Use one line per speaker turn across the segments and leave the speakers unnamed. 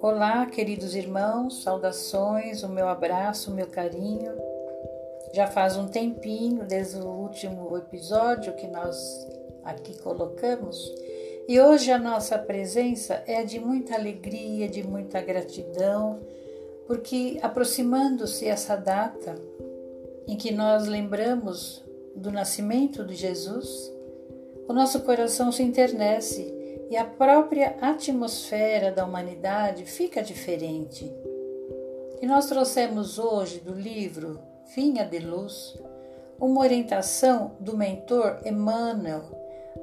Olá, queridos irmãos, saudações, o meu abraço, o meu carinho. Já faz um tempinho desde o último episódio que nós aqui colocamos e hoje a nossa presença é de muita alegria, de muita gratidão, porque aproximando-se essa data em que nós lembramos do nascimento de Jesus, o nosso coração se internece e a própria atmosfera da humanidade fica diferente. E nós trouxemos hoje do livro Vinha de Luz uma orientação do mentor Emmanuel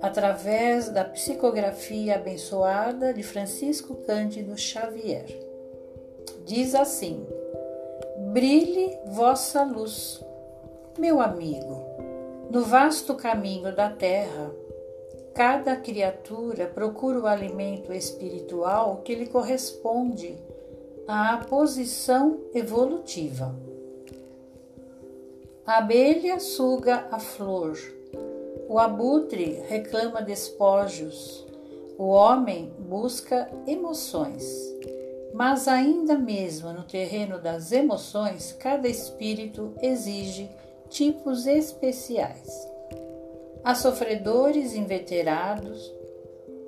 através da psicografia abençoada de Francisco Cândido Xavier. Diz assim: Brilhe vossa luz, meu amigo, no vasto caminho da terra Cada criatura procura o alimento espiritual que lhe corresponde à posição evolutiva. A abelha suga a flor, o abutre reclama despojos, o homem busca emoções. Mas, ainda mesmo no terreno das emoções, cada espírito exige tipos especiais. A sofredores inveterados,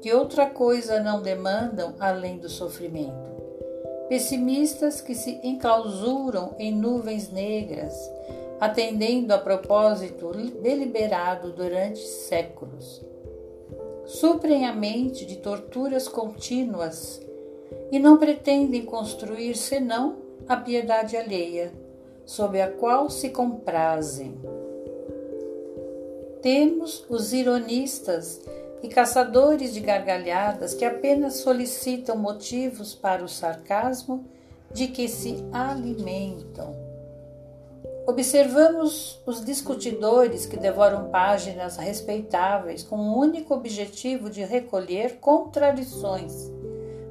que outra coisa não demandam além do sofrimento, pessimistas que se enclausuram em nuvens negras, atendendo a propósito deliberado durante séculos. Suprem a mente de torturas contínuas e não pretendem construir senão a piedade alheia, sob a qual se comprazem. Temos os ironistas e caçadores de gargalhadas que apenas solicitam motivos para o sarcasmo de que se alimentam. Observamos os discutidores que devoram páginas respeitáveis com o único objetivo de recolher contradições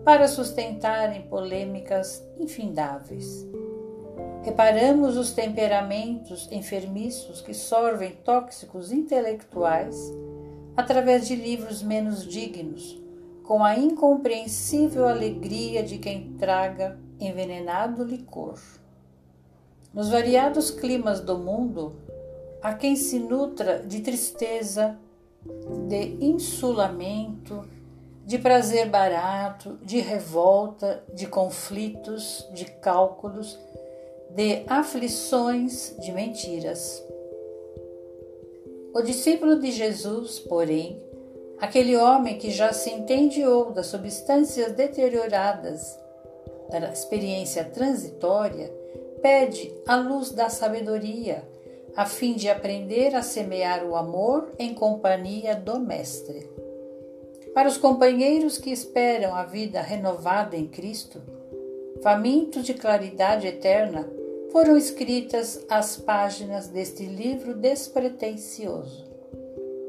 para sustentarem polêmicas infindáveis. Reparamos os temperamentos enfermiços que sorvem tóxicos intelectuais através de livros menos dignos, com a incompreensível alegria de quem traga envenenado licor. Nos variados climas do mundo, há quem se nutra de tristeza, de insulamento, de prazer barato, de revolta, de conflitos, de cálculos de aflições de mentiras. O discípulo de Jesus, porém, aquele homem que já se entendiou das substâncias deterioradas da experiência transitória, pede a luz da sabedoria, a fim de aprender a semear o amor em companhia do Mestre. Para os companheiros que esperam a vida renovada em Cristo, famintos de claridade eterna, foram escritas as páginas deste livro despretensioso.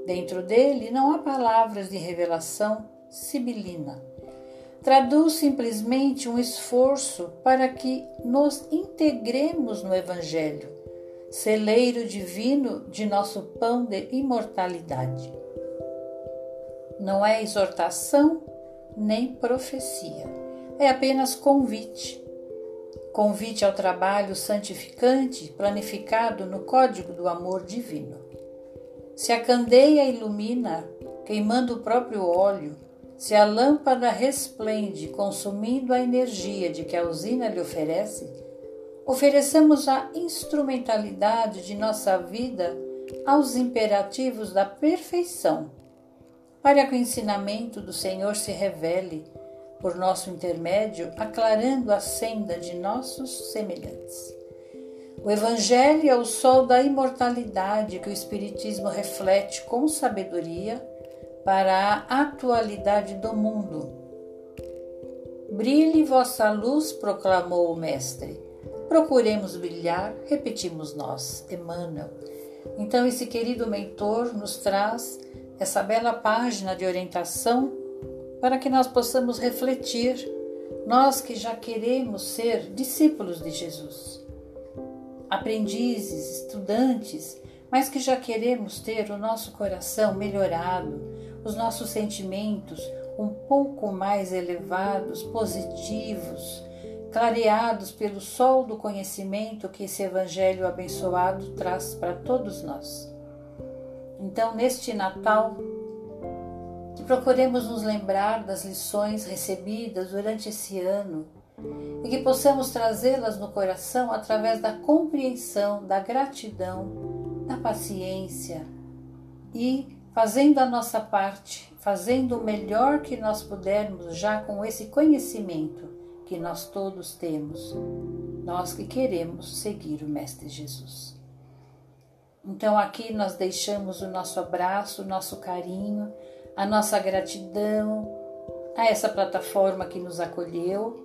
Dentro dele não há palavras de revelação sibilina. Traduz simplesmente um esforço para que nos integremos no Evangelho, celeiro divino de nosso pão de imortalidade. Não é exortação nem profecia, é apenas convite convite ao trabalho santificante planificado no código do amor divino. Se a candeia ilumina, queimando o próprio óleo, se a lâmpada resplende, consumindo a energia de que a usina lhe oferece, ofereçamos a instrumentalidade de nossa vida aos imperativos da perfeição, para que o ensinamento do Senhor se revele por nosso intermédio, aclarando a senda de nossos semelhantes. O Evangelho é o sol da imortalidade que o Espiritismo reflete com sabedoria para a atualidade do mundo. Brilhe vossa luz, proclamou o Mestre. Procuremos brilhar, repetimos nós, Emmanuel. Então, esse querido mentor nos traz essa bela página de orientação para que nós possamos refletir, nós que já queremos ser discípulos de Jesus, aprendizes, estudantes, mas que já queremos ter o nosso coração melhorado, os nossos sentimentos um pouco mais elevados, positivos, clareados pelo sol do conhecimento que esse Evangelho abençoado traz para todos nós. Então, neste Natal, que procuremos nos lembrar das lições recebidas durante esse ano e que possamos trazê-las no coração através da compreensão, da gratidão, da paciência e fazendo a nossa parte, fazendo o melhor que nós pudermos já com esse conhecimento que nós todos temos, nós que queremos seguir o Mestre Jesus. Então aqui nós deixamos o nosso abraço, o nosso carinho, a nossa gratidão a essa plataforma que nos acolheu,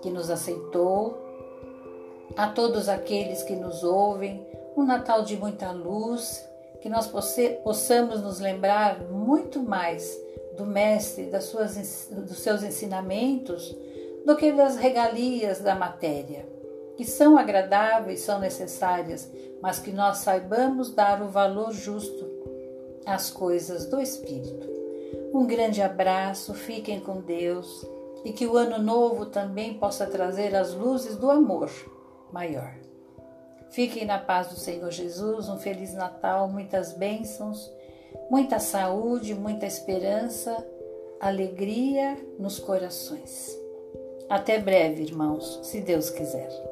que nos aceitou, a todos aqueles que nos ouvem, um Natal de muita luz, que nós possamos nos lembrar muito mais do Mestre, das suas, dos seus ensinamentos, do que das regalias da matéria, que são agradáveis, são necessárias, mas que nós saibamos dar o valor justo às coisas do Espírito. Um grande abraço, fiquem com Deus e que o ano novo também possa trazer as luzes do amor maior. Fiquem na paz do Senhor Jesus, um Feliz Natal, muitas bênçãos, muita saúde, muita esperança, alegria nos corações. Até breve, irmãos, se Deus quiser.